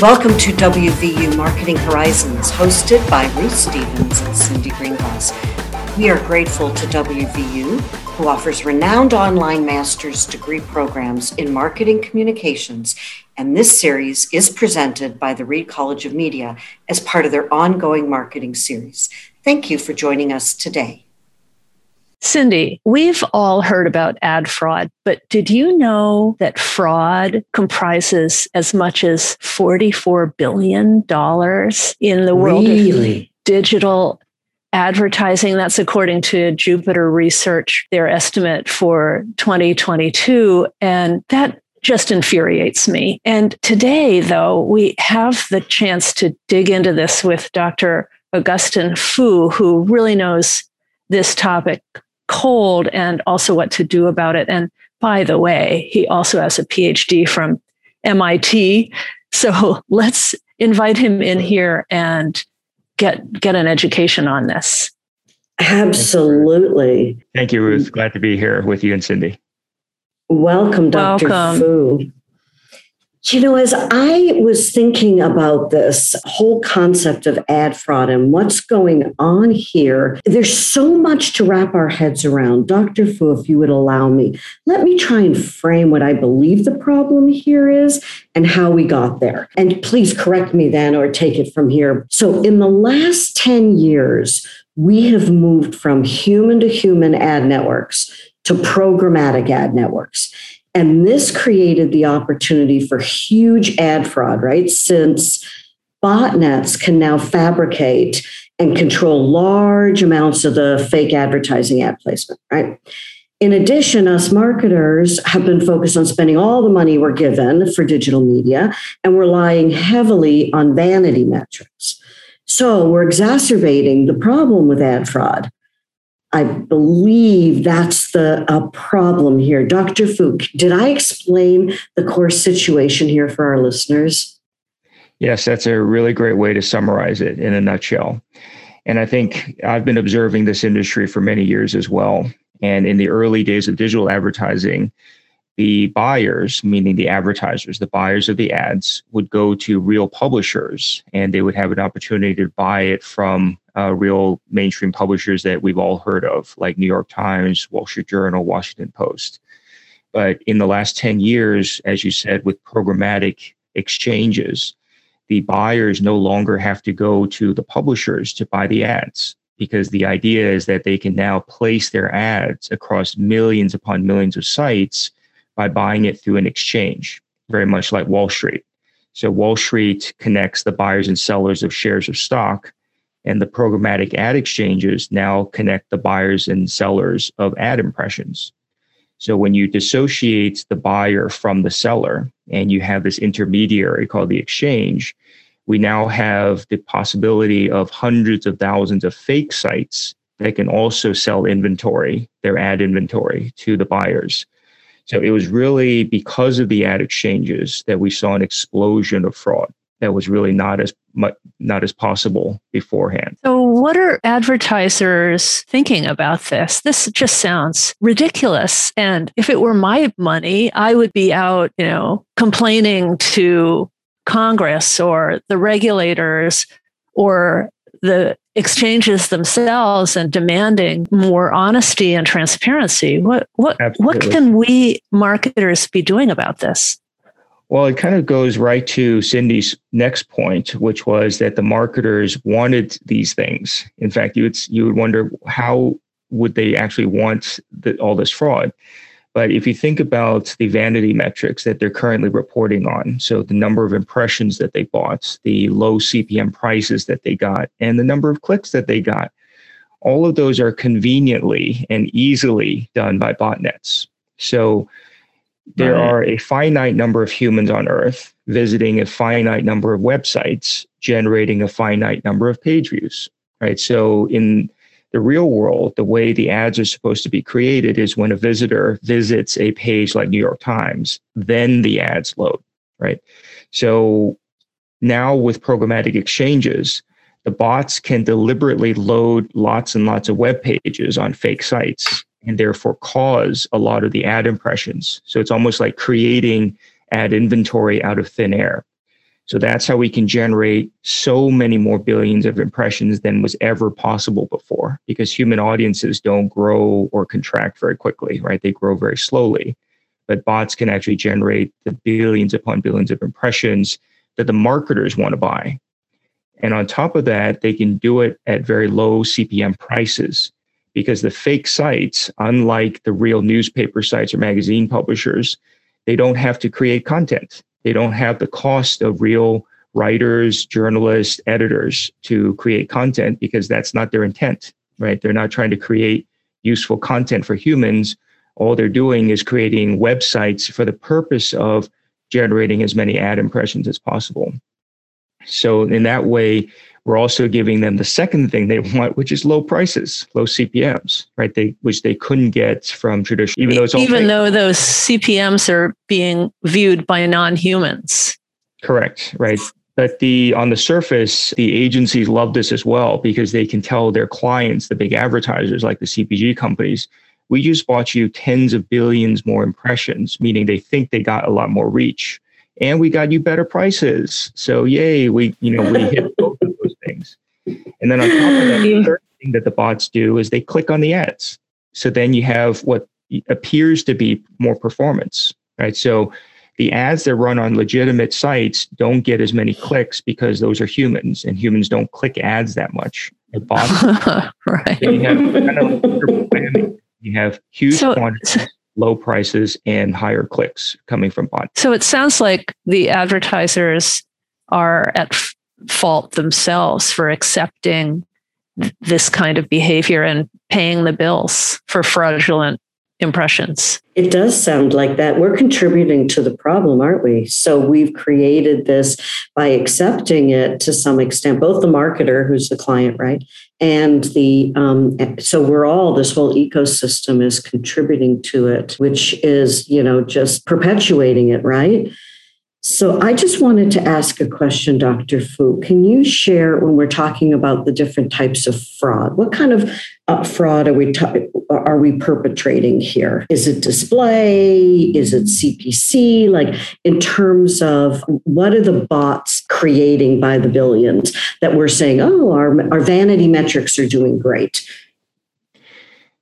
Welcome to WVU Marketing Horizons, hosted by Ruth Stevens and Cindy Greengrass. We are grateful to WVU, who offers renowned online master's degree programs in marketing communications. And this series is presented by the Reed College of Media as part of their ongoing marketing series. Thank you for joining us today. Cindy, we've all heard about ad fraud, but did you know that fraud comprises as much as $44 billion in the world really? of digital advertising? That's according to Juniper Research, their estimate for 2022. And that just infuriates me. And today, though, we have the chance to dig into this with Dr. Augustine Fou, who really knows this topic cold and also what to do about it. And by the way, he also has a PhD from MIT. So let's invite him in here and get get an education on this. Absolutely. Thank you, Ruth. Glad to be here with you and Cindy. Welcome, Dr. Welcome. Fou. You know, as I was thinking about this whole concept of ad fraud and what's going on here, there's so much to wrap our heads around. Dr. Fou, if you would allow me, let me try and frame what I believe the problem here is and how we got there. And please correct me then or take it from here. So, in the last 10 years, we have moved from human to human ad networks to programmatic ad networks. And this created the opportunity for huge ad fraud, right? Since botnets can now fabricate and control large amounts of the fake advertising ad placement, right? In addition, us marketers have been focused on spending all the money we're given for digital media and relying heavily on vanity metrics. So we're exacerbating the problem with ad fraud. I believe that's the a problem here. Dr. Fou, did I explain the core situation here for our listeners? Yes, that's a really great way to summarize it in a nutshell. And I think I've been observing this industry for many years as well. And in the early days of digital advertising, the buyers, meaning the advertisers, the buyers of the ads, would go to real publishers and they would have an opportunity to buy it from uh, real mainstream publishers that we've all heard of, like New York Times, Wall Street Journal, Washington Post. But in the last 10 years, as you said, with programmatic exchanges, the buyers no longer have to go to the publishers to buy the ads because the idea is that they can now place their ads across millions upon millions of sites by buying it through an exchange, very much like Wall Street. So Wall Street connects the buyers and sellers of shares of stock, and the programmatic ad exchanges now connect the buyers and sellers of ad impressions. So when you dissociate the buyer from the seller and you have this intermediary called the exchange, we now have the possibility of hundreds of thousands of fake sites that can also sell inventory, their ad inventory to the buyers. So it was really because of the ad exchanges that we saw an explosion of fraud that was really not as much not as possible beforehand. So, what are advertisers thinking about this? This just sounds ridiculous. And if it were my money, I would be out, you know, complaining to Congress or the regulators or the exchanges themselves and demanding more honesty and transparency. What what what can we marketers be doing about this? Well, it kind of goes right to Cindy's next point, which was that the marketers wanted these things. In fact, you would you would wonder how would they actually want the, all this fraud. But if you think about the vanity metrics that they're currently reporting on, so the number of impressions that they bought, the low CPM prices that they got, and the number of clicks that they got, all of those are conveniently and easily done by botnets. So there Right. are a finite number of humans on Earth visiting a finite number of websites, generating a finite number of page views, right? So in the real world, the way the ads are supposed to be created is when a visitor visits a page like New York Times, then the ads load, right? So now with programmatic exchanges, the bots can deliberately load lots and lots of web pages on fake sites and therefore cause a lot of the ad impressions. So it's almost like creating ad inventory out of thin air. So that's how we can generate so many more billions of impressions than was ever possible before because human audiences don't grow or contract very quickly, right? They grow very slowly. But bots can actually generate the billions upon billions of impressions that the marketers want to buy. And on top of that, they can do it at very low CPM prices because the fake sites, unlike the real newspaper sites or magazine publishers, they don't have to create content. They don't have the cost of real writers, journalists, editors to create content because that's not their intent, right? They're not trying to create useful content for humans. All they're doing is creating websites for the purpose of generating as many ad impressions as possible. So, in that way, we're also giving them the second thing they want, which is low prices, low CPMS, right? They which they couldn't get from traditional, even though it's even though those CPMS are being viewed by non-humans. Correct, right? But the on the surface, the agencies love this as well because they can tell their clients, the big advertisers like the CPG companies, we just bought you tens of billions more impressions, meaning they think they got a lot more reach. And we got you better prices. So yay, we you know we hit both of those things. And then on top of that, the third thing that the bots do is they click on the ads. So then you have what appears to be more performance, right? So the ads that run on legitimate sites don't get as many clicks because those are humans and humans don't click ads that much. The bots, right. you have kind of you have huge so, quantities, low prices, and higher clicks coming from bots. So it sounds like the advertisers are at fault themselves for accepting this kind of behavior and paying the bills for fraudulent impressions. It does sound like that. We're contributing to the problem, aren't we? So we've created this by accepting it to some extent, both the marketer, who's the client, right? And the, um, so we're all, this whole ecosystem is contributing to it, which is, you know, just perpetuating it, right? So I just wanted to ask a question, Dr. Fou. Can you share when we're talking about the different types of fraud? What kind of uh, fraud are we t- are we perpetrating here? Is it display? Is it CPC? Like in terms of what are the bots creating by the billions that we're saying, oh, our, our vanity metrics are doing great.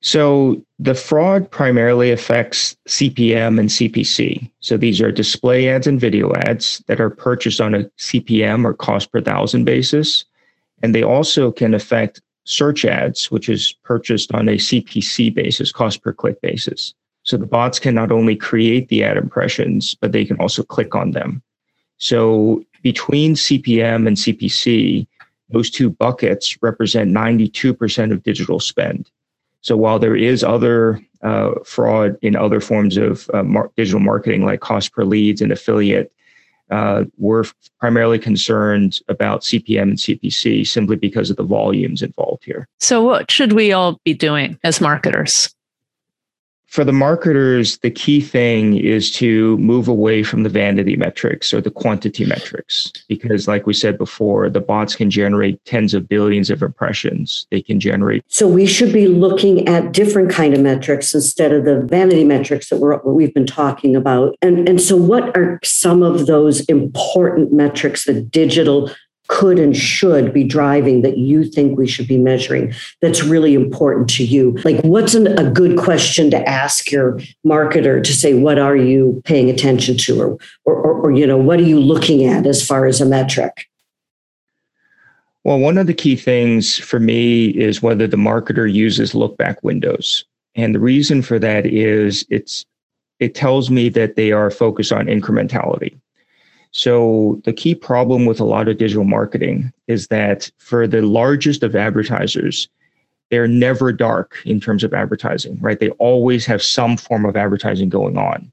So the fraud primarily affects CPM and CPC. So these are display ads and video ads that are purchased on a CPM or cost per thousand basis. And they also can affect search ads, which is purchased on a CPC basis, cost per click basis. So the bots can not only create the ad impressions, but they can also click on them. So between CPM and CPC, those two buckets represent 92% of digital spend. So while there is other uh, fraud in other forms of uh, mar- digital marketing, like cost per leads and affiliate, uh, we're primarily concerned about CPM and CPC simply because of the volumes involved here. So, what should we all be doing as marketers? For the marketers, the key thing is to move away from the vanity metrics or the quantity metrics. Because, like we said before, the bots can generate tens of billions of impressions. They can generate. So, we should be looking at different kind of metrics instead of the vanity metrics that we're, we've been talking about. And, and so, what are some of those important metrics that digital could and should be driving that you think we should be measuring that's really important to you. Like what's an, a good question to ask your marketer to say what are you paying attention to? Or, or, or, or you know what are you looking at as far as a metric? Well one of the key things for me is whether the marketer uses look back windows. And the reason for that is it's it tells me that they are focused on incrementality so the key problem with a lot of digital marketing is that for the largest of advertisers, they're never dark in terms of advertising, right? They always have some form of advertising going on.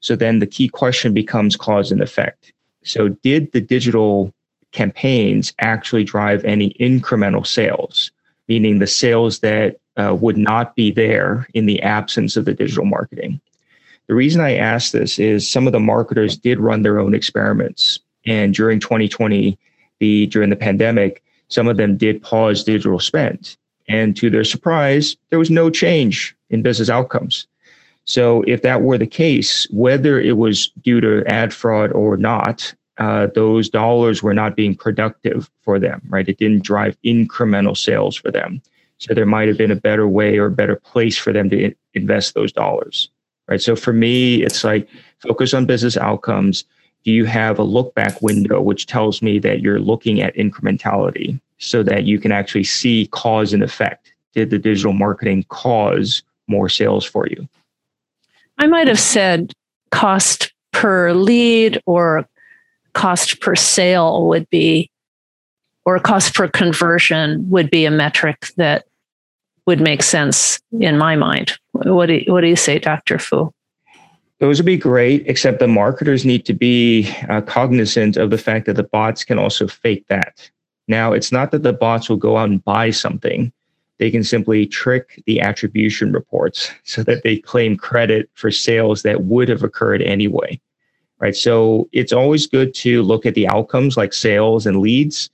So then the key question becomes cause and effect. So did the digital campaigns actually drive any incremental sales, meaning the sales that uh, would not be there in the absence of the digital marketing? The reason I ask this is some of the marketers did run their own experiments. And during 2020, the during the pandemic, some of them did pause digital spend. And to their surprise, there was no change in business outcomes. So if that were the case, whether it was due to ad fraud or not, uh, those dollars were not being productive for them, right? It didn't drive incremental sales for them. So there might have been a better way or a better place for them to invest those dollars, right? So for me, it's like focus on business outcomes. Do you have a look back window, which tells me that you're looking at incrementality so that you can actually see cause and effect? Did the digital marketing cause more sales for you? I might have said cost per lead or cost per sale would be, or cost per conversion would be a metric that would make sense in my mind. What do you, what do you say, Dr. Fou? Those would be great, except the marketers need to be uh, cognizant of the fact that the bots can also fake that. Now, it's not that the bots will go out and buy something. They can simply trick the attribution reports so that they claim credit for sales that would have occurred anyway right? So it's always good to look at the outcomes like sales and leads,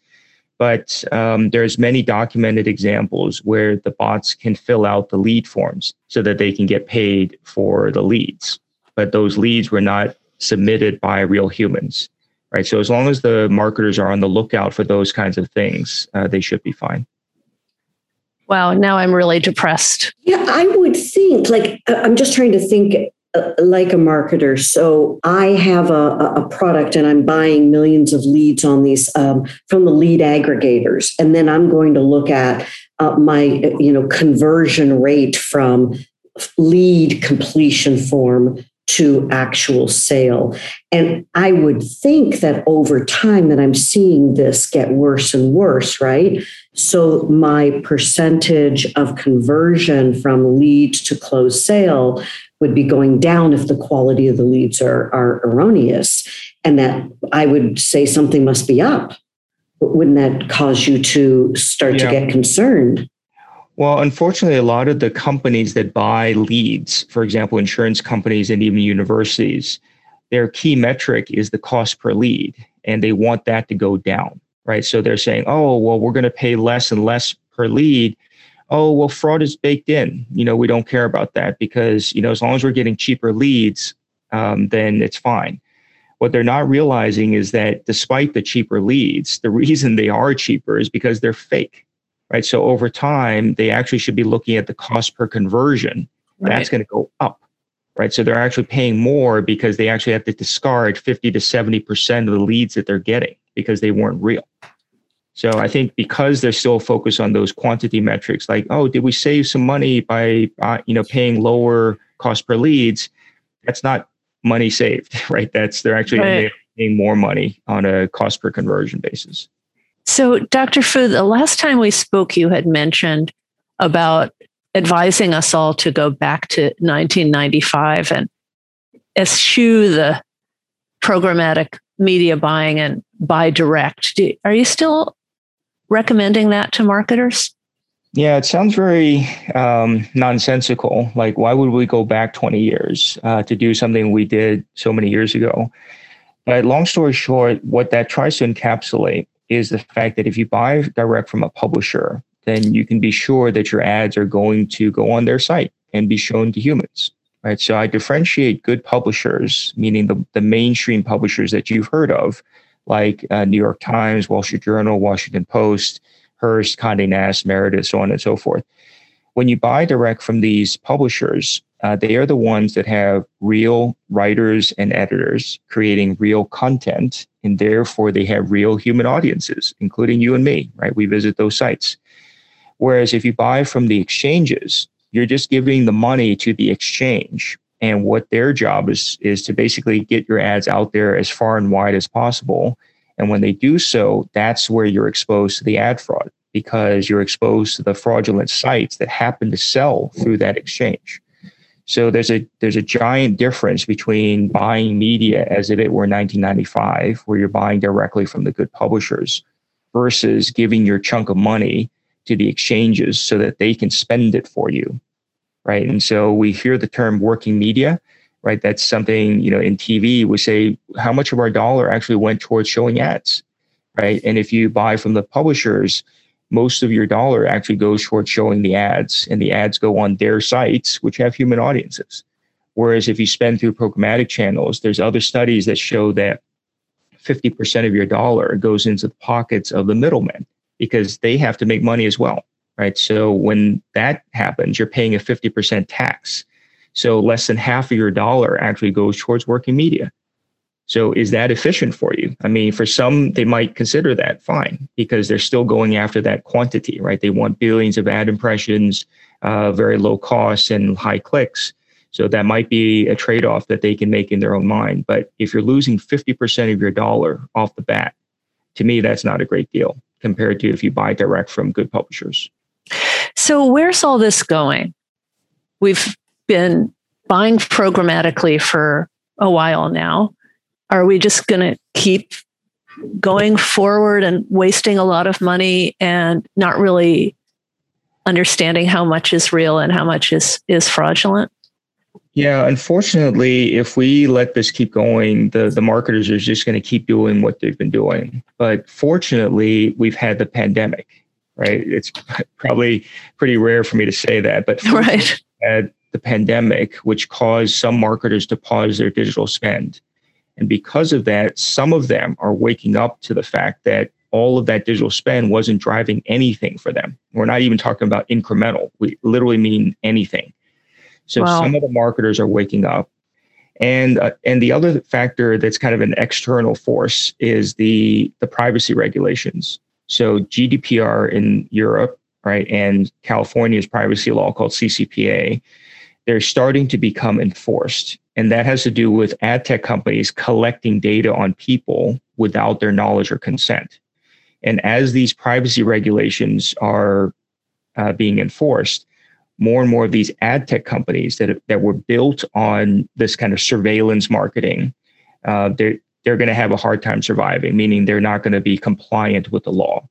but um, there's many documented examples where the bots can fill out the lead forms so that they can get paid for the leads, but those leads were not submitted by real humans, right? So as long as the marketers are on the lookout for those kinds of things, uh, they should be fine. Wow, now I'm really depressed. Yeah, I would think, like, I'm just trying to think like a marketer. So I have a, a, product and I'm buying millions of leads on these um, from the lead aggregators. And then I'm going to look at uh, my, you know, conversion rate from lead completion form to actual sale. And I would think that over time that I'm seeing this get worse and worse, right? So my percentage of conversion from lead to close sale would be going down if the quality of the leads are, are erroneous. And that I would say something must be up. Wouldn't that cause you to start yeah. to get concerned? Well, unfortunately, a lot of the companies that buy leads, for example, insurance companies and even universities, their key metric is the cost per lead, and they want that to go down, right? So they're saying, oh, well, we're going to pay less and less per lead oh well fraud is baked in. You know we don't care about that because you know as long as we're getting cheaper leads um, then it's fine. What they're not realizing is that despite the cheaper leads the reason they are cheaper is because they're fake right? So over time they actually should be looking at the cost per conversion. Right. that's going to go up right? So they're actually paying more because they actually have to discard 50 to 70% of the leads that they're getting because they weren't real so I think because they're still focused on those quantity metrics, like oh, did we save some money by uh, you know paying lower cost per leads? That's not money saved, right? That's they're actually right. paying more money on a cost per conversion basis. So, Dr. Fou, the last time we spoke, you had mentioned about advising us all to go back to 1995 and eschew the programmatic media buying and buy direct. Do, are you still recommending that to marketers? Yeah, it sounds very um, nonsensical. Like, why would we go back 20 years uh, to do something we did so many years ago? But long story short, what that tries to encapsulate is the fact that if you buy direct from a publisher, then you can be sure that your ads are going to go on their site and be shown to humans. Right. So I differentiate good publishers, meaning the, the mainstream publishers that you've heard of, like uh, New York Times, Wall Street Journal, Washington Post, Hearst, Condé Nast, Meredith, so on and so forth. When you buy direct from these publishers, uh, they are the ones that have real writers and editors creating real content, and therefore they have real human audiences, including you and me, right? We visit those sites. Whereas if you buy from the exchanges, you're just giving the money to the exchange and what their job is is to basically get your ads out there as far and wide as possible. And when they do so that's where you're exposed to the ad fraud because you're exposed to the fraudulent sites that happen to sell through that exchange. So there's a there's a giant difference between buying media as if it were 1995 where you're buying directly from the good publishers versus giving your chunk of money to the exchanges so that they can spend it for you right? And so we hear the term working media, right? That's something, you know, in TV, we say how much of our dollar actually went towards showing ads, right? And if you buy from the publishers, most of your dollar actually goes towards showing the ads, and the ads go on their sites, which have human audiences. Whereas if you spend through programmatic channels, there's other studies that show that 50% of your dollar goes into the pockets of the middlemen because they have to make money as well, right? So when that happens, you're paying a 50% tax. So less than half of your dollar actually goes towards working media. So is that efficient for you? I mean, for some, they might consider that fine because they're still going after that quantity, right? They want billions of ad impressions, uh, very low costs and high clicks. So that might be a trade off that they can make in their own mind. But if you're losing 50% of your dollar off the bat, to me, that's not a great deal compared to if you buy direct from good publishers. So, where's all this going? We've been buying programmatically for a while now. Are we just going to keep going forward and wasting a lot of money and not really understanding how much is real and how much is is fraudulent? Yeah, unfortunately, if we let this keep going, the, the marketers are just going to keep doing what they've been doing. But fortunately, we've had the pandemic, right? It's probably pretty rare for me to say that, but right. had the pandemic, which caused some marketers to pause their digital spend. And because of that, some of them are waking up to the fact that all of that digital spend wasn't driving anything for them. We're not even talking about incremental. We literally mean anything. So wow. some of the marketers are waking up. And uh, and the other factor that's kind of an external force is the the privacy regulations. So GDPR in Europe, right, and California's privacy law called CCPA, they're starting to become enforced. And that has to do with ad tech companies collecting data on people without their knowledge or consent. And as these privacy regulations are uh, being enforced, more and more of these ad tech companies that, that were built on this kind of surveillance marketing, uh, they're, they're going to have a hard time surviving, meaning they're not going to be compliant with the law.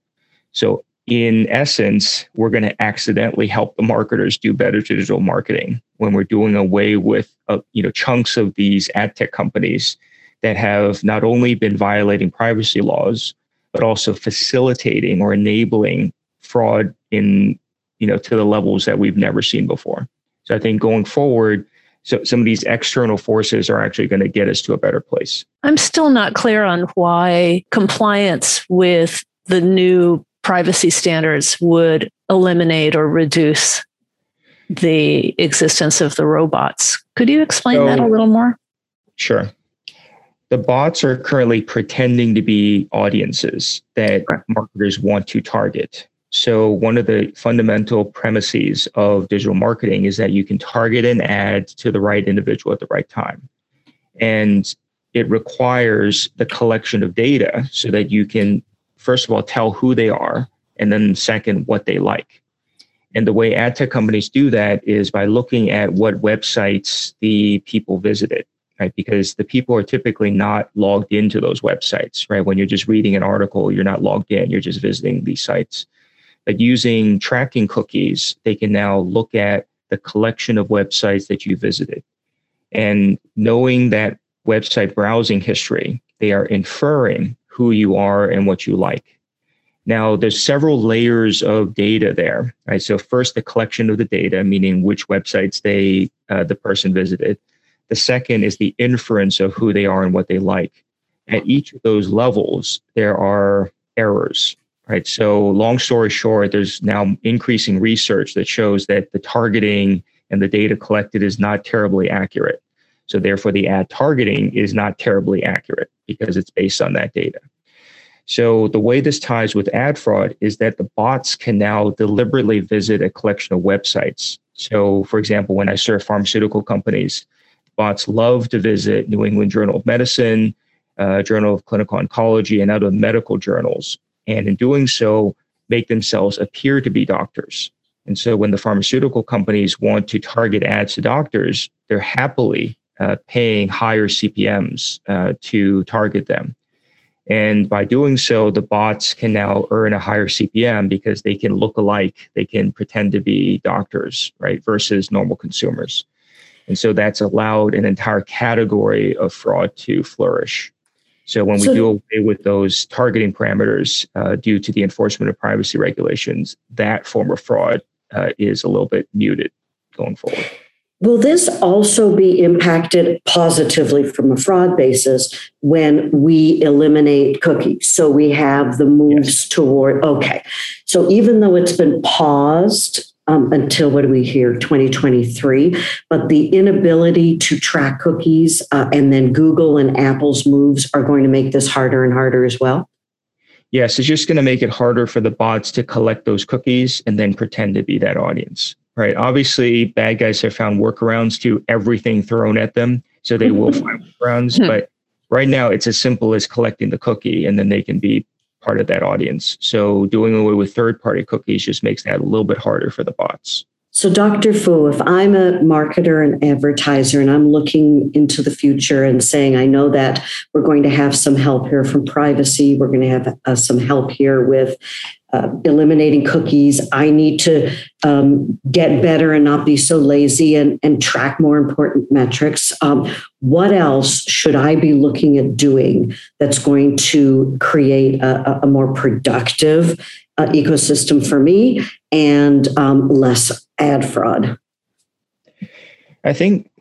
So, in essence, we're going to accidentally help the marketers do better digital marketing when we're doing away with uh, you know chunks of these ad tech companies that have not only been violating privacy laws but also facilitating or enabling fraud in you know to the levels that we've never seen before. So I think going forward, so some of these external forces are actually going to get us to a better place. I'm still not clear on why compliance with the new privacy standards would eliminate or reduce the existence of the robots. Could you explain so, that a little more? Sure. The bots are currently pretending to be audiences that marketers want to target. So, one of the fundamental premises of digital marketing is that you can target an ad to the right individual at the right time. And it requires the collection of data so that you can, first of all, tell who they are, and then second, what they like. And the way ad tech companies do that is by looking at what websites the people visited, right? Because the people are typically not logged into those websites, right? When you're just reading an article, you're not logged in, you're just visiting these sites. But using tracking cookies, they can now look at the collection of websites that you visited. And knowing that website browsing history, they are inferring who you are and what you like. Now, there's several layers of data there, right? So first, the collection of the data, meaning which websites they uh, the person visited. The second is the inference of who they are and what they like. At each of those levels, there are errors, right? So, long story short, there's now increasing research that shows that the targeting and the data collected is not terribly accurate. So, therefore, the ad targeting is not terribly accurate because it's based on that data. So, the way this ties with ad fraud is that the bots can now deliberately visit a collection of websites. So, for example, when I serve pharmaceutical companies, bots love to visit New England Journal of Medicine, uh, Journal of Clinical Oncology, and other medical journals and in doing so, make themselves appear to be doctors. And so when the pharmaceutical companies want to target ads to doctors, they're happily uh, paying higher CPMs uh, to target them. And by doing so, the bots can now earn a higher CPM because they can look alike. They can pretend to be doctors, right, versus normal consumers. And so that's allowed an entire category of fraud to flourish. So when we so, do away with those targeting parameters uh, due to the enforcement of privacy regulations, that form of fraud uh, is a little bit muted going forward. Will this also be impacted positively from a fraud basis when we eliminate cookies? So we have the moves yes. toward, okay. So even though it's been paused um, until what do we hear 2023 but the inability to track cookies uh, and then google and apple's moves are going to make this harder and harder as well. Yes it's just going to make it harder for the bots to collect those cookies and then pretend to be that audience right? Obviously bad guys have found workarounds to everything thrown at them so they will find workarounds but right now it's as simple as collecting the cookie and then they can be part of that audience. So doing away with third party cookies just makes that a little bit harder for the bots. So, Dr. Fou, if I'm a marketer and advertiser and I'm looking into the future and saying, I know that we're going to have some help here from privacy, we're going to have uh, some help here with uh, eliminating cookies. I need to um, get better and not be so lazy and, and track more important metrics. Um, what else should I be looking at doing that's going to create a, a more productive uh, ecosystem for me and um, less ad fraud? I think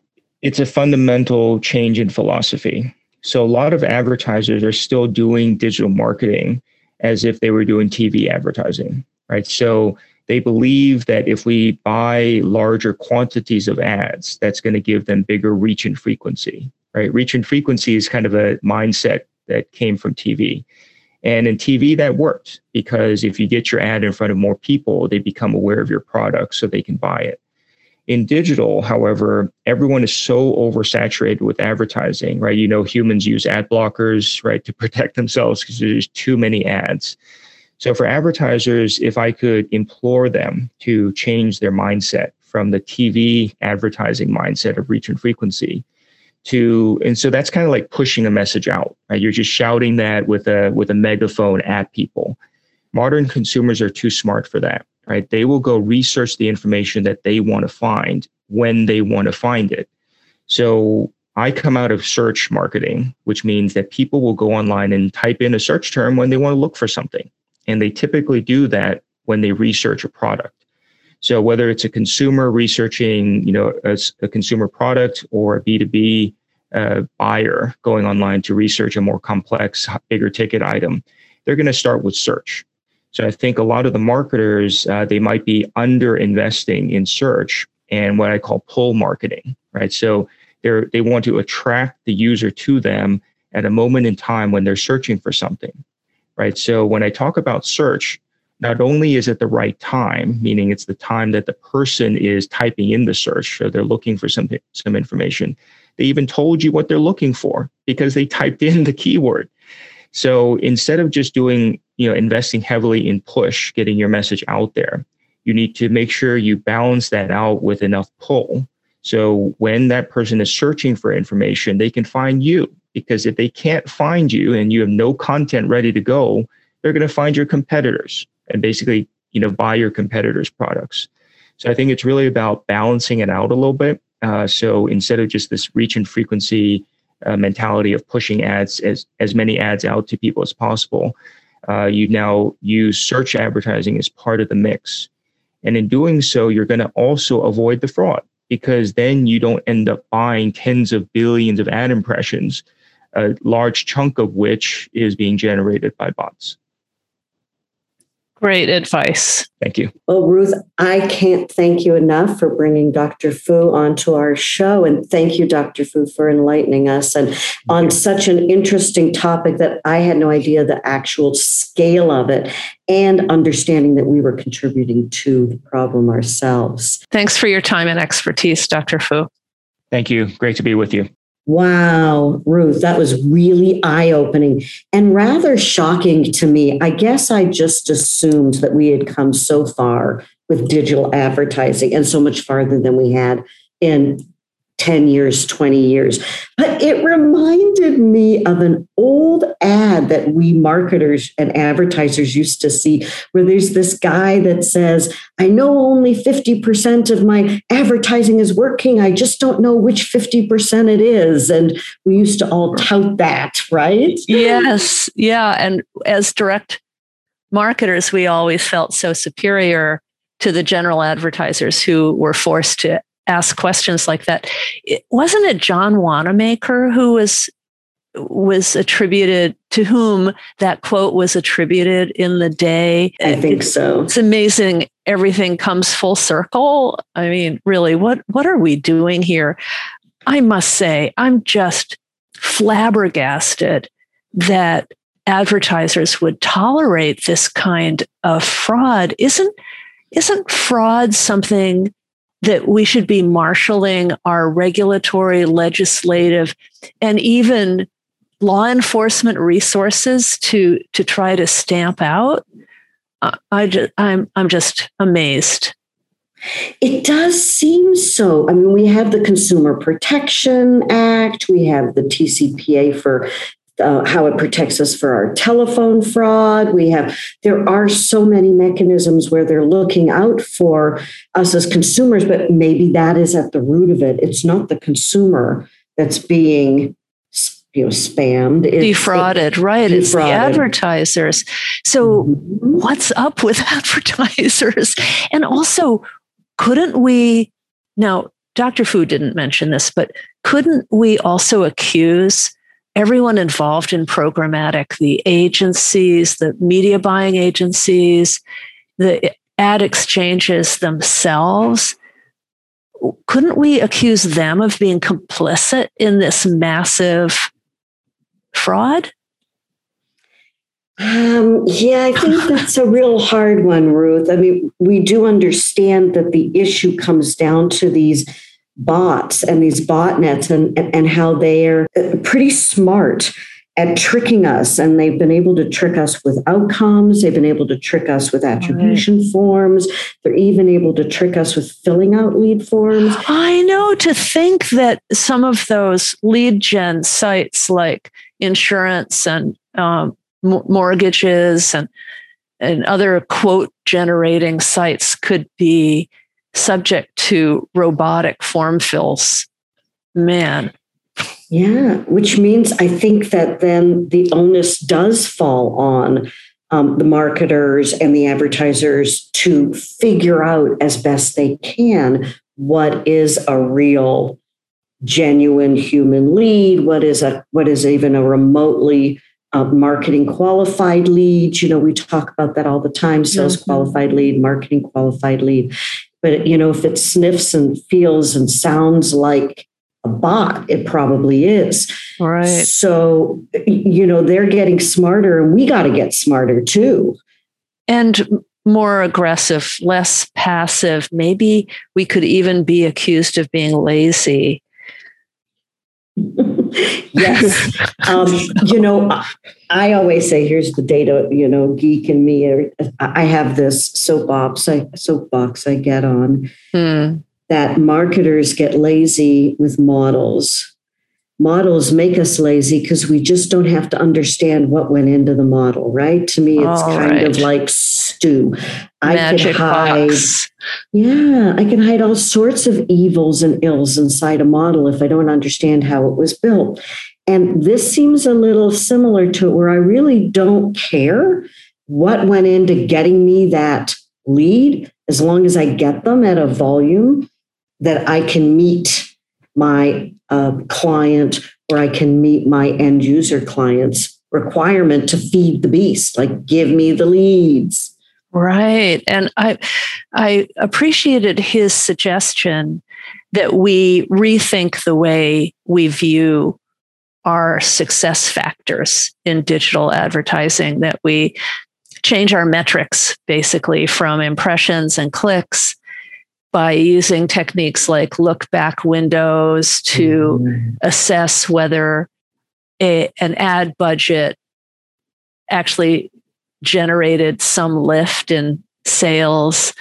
it's a fundamental change in philosophy. So, a lot of advertisers are still doing digital marketing as if they were doing TV advertising, right? So they believe that if we buy larger quantities of ads, that's going to give them bigger reach and frequency, right? Reach and frequency is kind of a mindset that came from TV. And in TV, that works because if you get your ad in front of more people, they become aware of your product so they can buy it. In digital, however, everyone is so oversaturated with advertising, right? You know, humans use ad blockers, right, to protect themselves because there's too many ads. So for advertisers, if I could implore them to change their mindset from the TV advertising mindset of reach and frequency to and so that's kind of like pushing a message out, right? You're just shouting that with a with a megaphone at people. Modern consumers are too smart for that right? They will go research the information that they want to find when they want to find it. So I come out of search marketing, which means that people will go online and type in a search term when they want to look for something. And they typically do that when they research a product. So whether it's a consumer researching, you know, a, a consumer product or a B2B uh, buyer going online to research a more complex, bigger ticket item, they're going to start with search. So I think a lot of the marketers, uh, they might be under investing in search and what I call pull marketing, right? So they're, they want to attract the user to them at a moment in time when they're searching for something, right? So when I talk about search, not only is it the right time, meaning it's the time that the person is typing in the search, so they're looking for some, some information. They even told you what they're looking for because they typed in the keyword. So instead of just doing, you know, investing heavily in push, getting your message out there, you need to make sure you balance that out with enough pull. So when that person is searching for information, they can find you because if they can't find you and you have no content ready to go, they're going to find your competitors and basically, you know, buy your competitors' products. So I think it's really about balancing it out a little bit. Uh, so instead of just this reach and frequency uh, mentality of pushing ads as as many ads out to people as possible. Uh, you now use search advertising as part of the mix, and in doing so, you're going to also avoid the fraud because then you don't end up buying tens of billions of ad impressions, a large chunk of which is being generated by bots. Great advice. Thank you. Well, Ruth, I can't thank you enough for bringing Dr. Fou onto our show. And thank you, Dr. Fou, for enlightening us and on such an interesting topic that I had no idea the actual scale of it and understanding that we were contributing to the problem ourselves. Thanks for your time and expertise, Dr. Fou. Thank you. Great to be with you. Wow, Ruth, that was really eye opening and rather shocking to me. I guess I just assumed that we had come so far with digital advertising and so much farther than we had in 10 years, 20 years. But it reminded me of an old ad that we marketers and advertisers used to see, where there's this guy that says, I know only 50% of my advertising is working. I just don't know which 50% it is. And we used to all tout that, right? Yes. Yeah. And as direct marketers, we always felt so superior to the general advertisers who were forced to ask questions like that. It, wasn't it John Wanamaker who was was attributed to whom that quote was attributed in the day? I think so. It's amazing. Everything comes full circle. I mean, really, what what are we doing here? I must say, I'm just flabbergasted that advertisers would tolerate this kind of fraud. Isn't isn't fraud something that we should be marshaling our regulatory, legislative, and even law enforcement resources to to try to stamp out? I I'm I'm just amazed. It does seem so. I mean, we have the Consumer Protection Act, we have the TCPA for uh, how it protects us for our telephone fraud. We have, there are so many mechanisms where they're looking out for us as consumers, but maybe that is at the root of it. It's not the consumer that's being you know spammed it's, defrauded right defrauded. it's the advertisers so mm-hmm. what's up with advertisers and also couldn't we now dr fou didn't mention this but couldn't we also accuse everyone involved in programmatic the agencies, the media buying agencies, the ad exchanges themselves. Couldn't we accuse them of being complicit in this massive fraud? Um, yeah, I think that's a real hard one, Ruth. I mean, we do understand that the issue comes down to these bots and these botnets and, and how they are uh, pretty smart at tricking us. And they've been able to trick us with outcomes. They've been able to trick us with attribution right. forms. They're even able to trick us with filling out lead forms. I know to think that some of those lead gen sites like insurance and um, mortgages and and other quote generating sites could be subject to robotic form fills. Man. Yeah, which means I think that then the onus does fall on um, the marketers and the advertisers to figure out as best they can what is a real genuine human lead what is a what is even a remotely uh, marketing qualified lead you know we talk about that all the time sales mm-hmm. qualified lead marketing qualified lead but you know, if it sniffs and feels and sounds like a bot, it probably is. Right. So, you know, they're getting smarter and we got to get smarter too. And more aggressive, less passive. Maybe we could even be accused of being lazy. Yes. Um, you know, I always say, here's the data, you know, geek and me. I have this soapbox I, soapbox I get on hmm. that marketers get lazy with models models make us lazy because we just don't have to understand what went into the model, right? To me, it's All kind right. of like stew. I Magic can hide, box. yeah, I can hide all sorts of evils and ills inside a model if I don't understand how it was built. And this seems a little similar to it, where I really don't care what went into getting me that lead, as long as I get them at a volume that I can meet my uh, client or I can meet my end user client's requirement to feed the beast, like give me the leads. Right. And I I appreciated his suggestion that we rethink the way we view our success factors in digital advertising, that we change our metrics basically from impressions and clicks by using techniques like look back windows to mm-hmm. assess whether a, an ad budget actually generated some lift in sales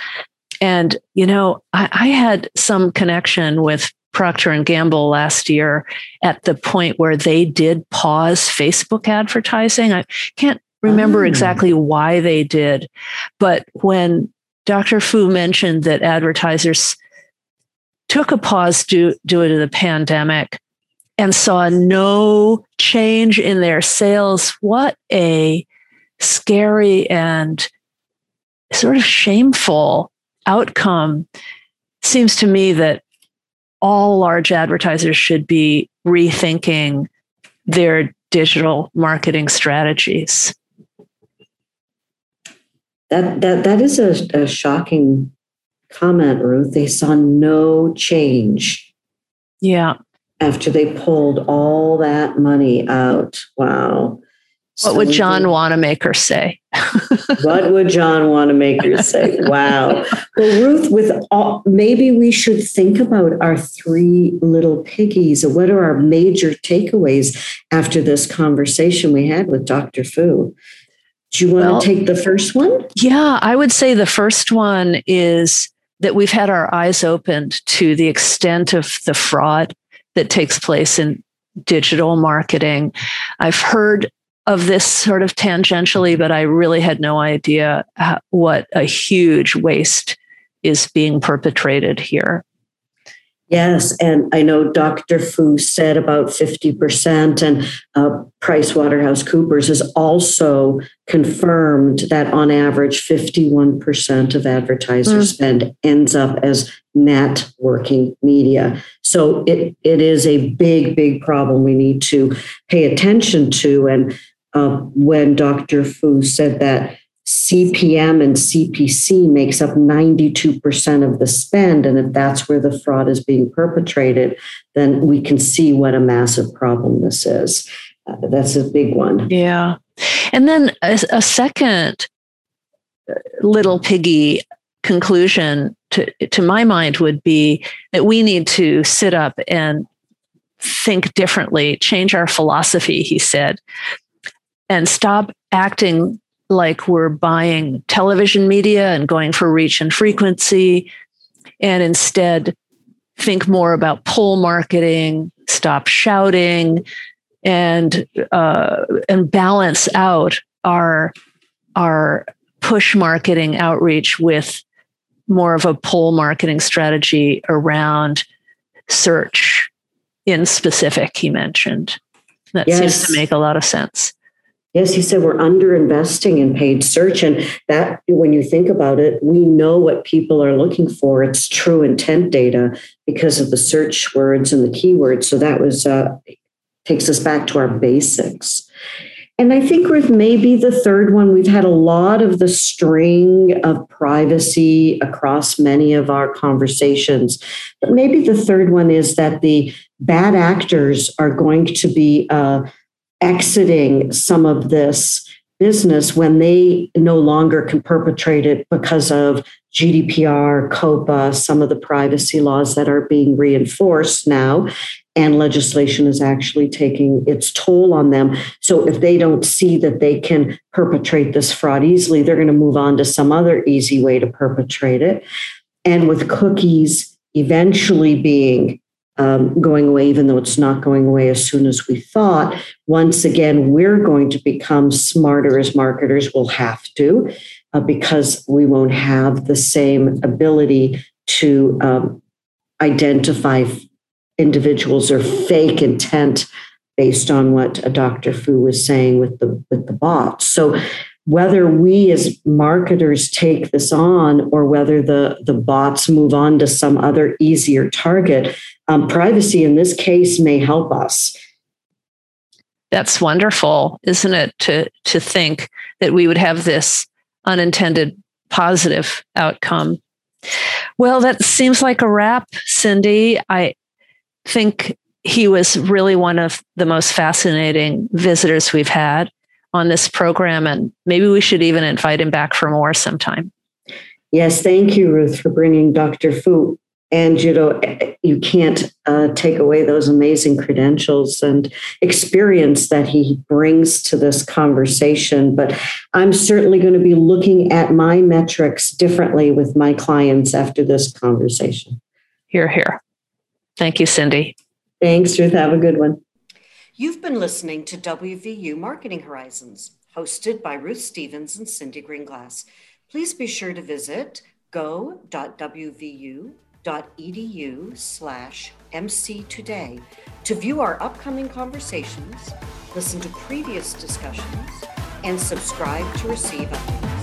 and you know I, I, had some connection with procter and gamble last year at the point where they did pause facebook advertising i can't remember oh. exactly why they did but when Dr. Fou mentioned that advertisers took a pause due, due to the pandemic and saw no change in their sales. What a scary and sort of shameful outcome. Seems to me that all large advertisers should be rethinking their digital marketing strategies. That that that is a, a shocking comment, Ruth. They saw no change. Yeah. After they pulled all that money out. Wow. What would John Wanamaker say? what would John Wanamaker say? Wow. Well, Ruth, with all, maybe we should think about our three little piggies. What are our major takeaways after this conversation we had with Dr. Fou? Do you want well, to take the first one? Yeah, I would say the first one is that we've had our eyes opened to the extent of the fraud that takes place in digital marketing. I've heard of this sort of tangentially, but I really had no idea uh, what a huge waste is being perpetrated here. Yes, and I know Dr. Fou said about 50%, and uh, Price Waterhouse Coopers has also confirmed that on average, 51% of advertiser mm. spend ends up as networking media. So it, it is a big, big problem we need to pay attention to. And uh, when Dr. Fou said that CPM and CPC makes up 92% of the spend. And if that's where the fraud is being perpetrated, then we can see what a massive problem this is. Uh, that's a big one. Yeah. And then a, a second little piggy conclusion to, to my mind would be that we need to sit up and think differently, change our philosophy, he said, and stop acting like we're buying television media and going for reach and frequency, and instead think more about pull marketing, stop shouting, and uh, and balance out our our push marketing outreach with more of a pull marketing strategy around search in specific. He mentioned that yes. seems to make a lot of sense. Yes, he said we're underinvesting in paid search. And that, when you think about it, we know what people are looking for. It's true intent data because of the search words and the keywords. So that was, uh, takes us back to our basics. And I think with maybe the third one, we've had a lot of the string of privacy across many of our conversations. But maybe the third one is that the bad actors are going to be, uh, exiting some of this business when they no longer can perpetrate it because of GDPR, COPPA, some of the privacy laws that are being reinforced now. And legislation is actually taking its toll on them. So if they don't see that they can perpetrate this fraud easily, they're going to move on to some other easy way to perpetrate it. And with cookies eventually being um, going away, even though it's not going away as soon as we thought. Once again, we're going to become smarter as marketers. We'll have to uh, because we won't have the same ability to um, identify individuals or fake intent based on what a Dr. Fou was saying with the with the bots. So whether we as marketers take this on or whether the, the bots move on to some other easier target, um, privacy in this case may help us. That's wonderful, isn't it? To to think that we would have this unintended positive outcome. Well, that seems like a wrap, Cindy. I think he was really one of the most fascinating visitors we've had on this program, and maybe we should even invite him back for more sometime. Yes, thank you, Ruth, for bringing Dr. Fou. And you know, you can't uh, take away those amazing credentials and experience that he brings to this conversation. But I'm certainly going to be looking at my metrics differently with my clients after this conversation. Hear, hear. Thank you, Cindy. Thanks, Ruth. Have a good one. You've been listening to WVU Marketing Horizons, hosted by Ruth Stevens and Cindy Greenglass. Please be sure to visit go.wvu.edu slash MC Today to view our upcoming conversations, listen to previous discussions, and subscribe to receive updates.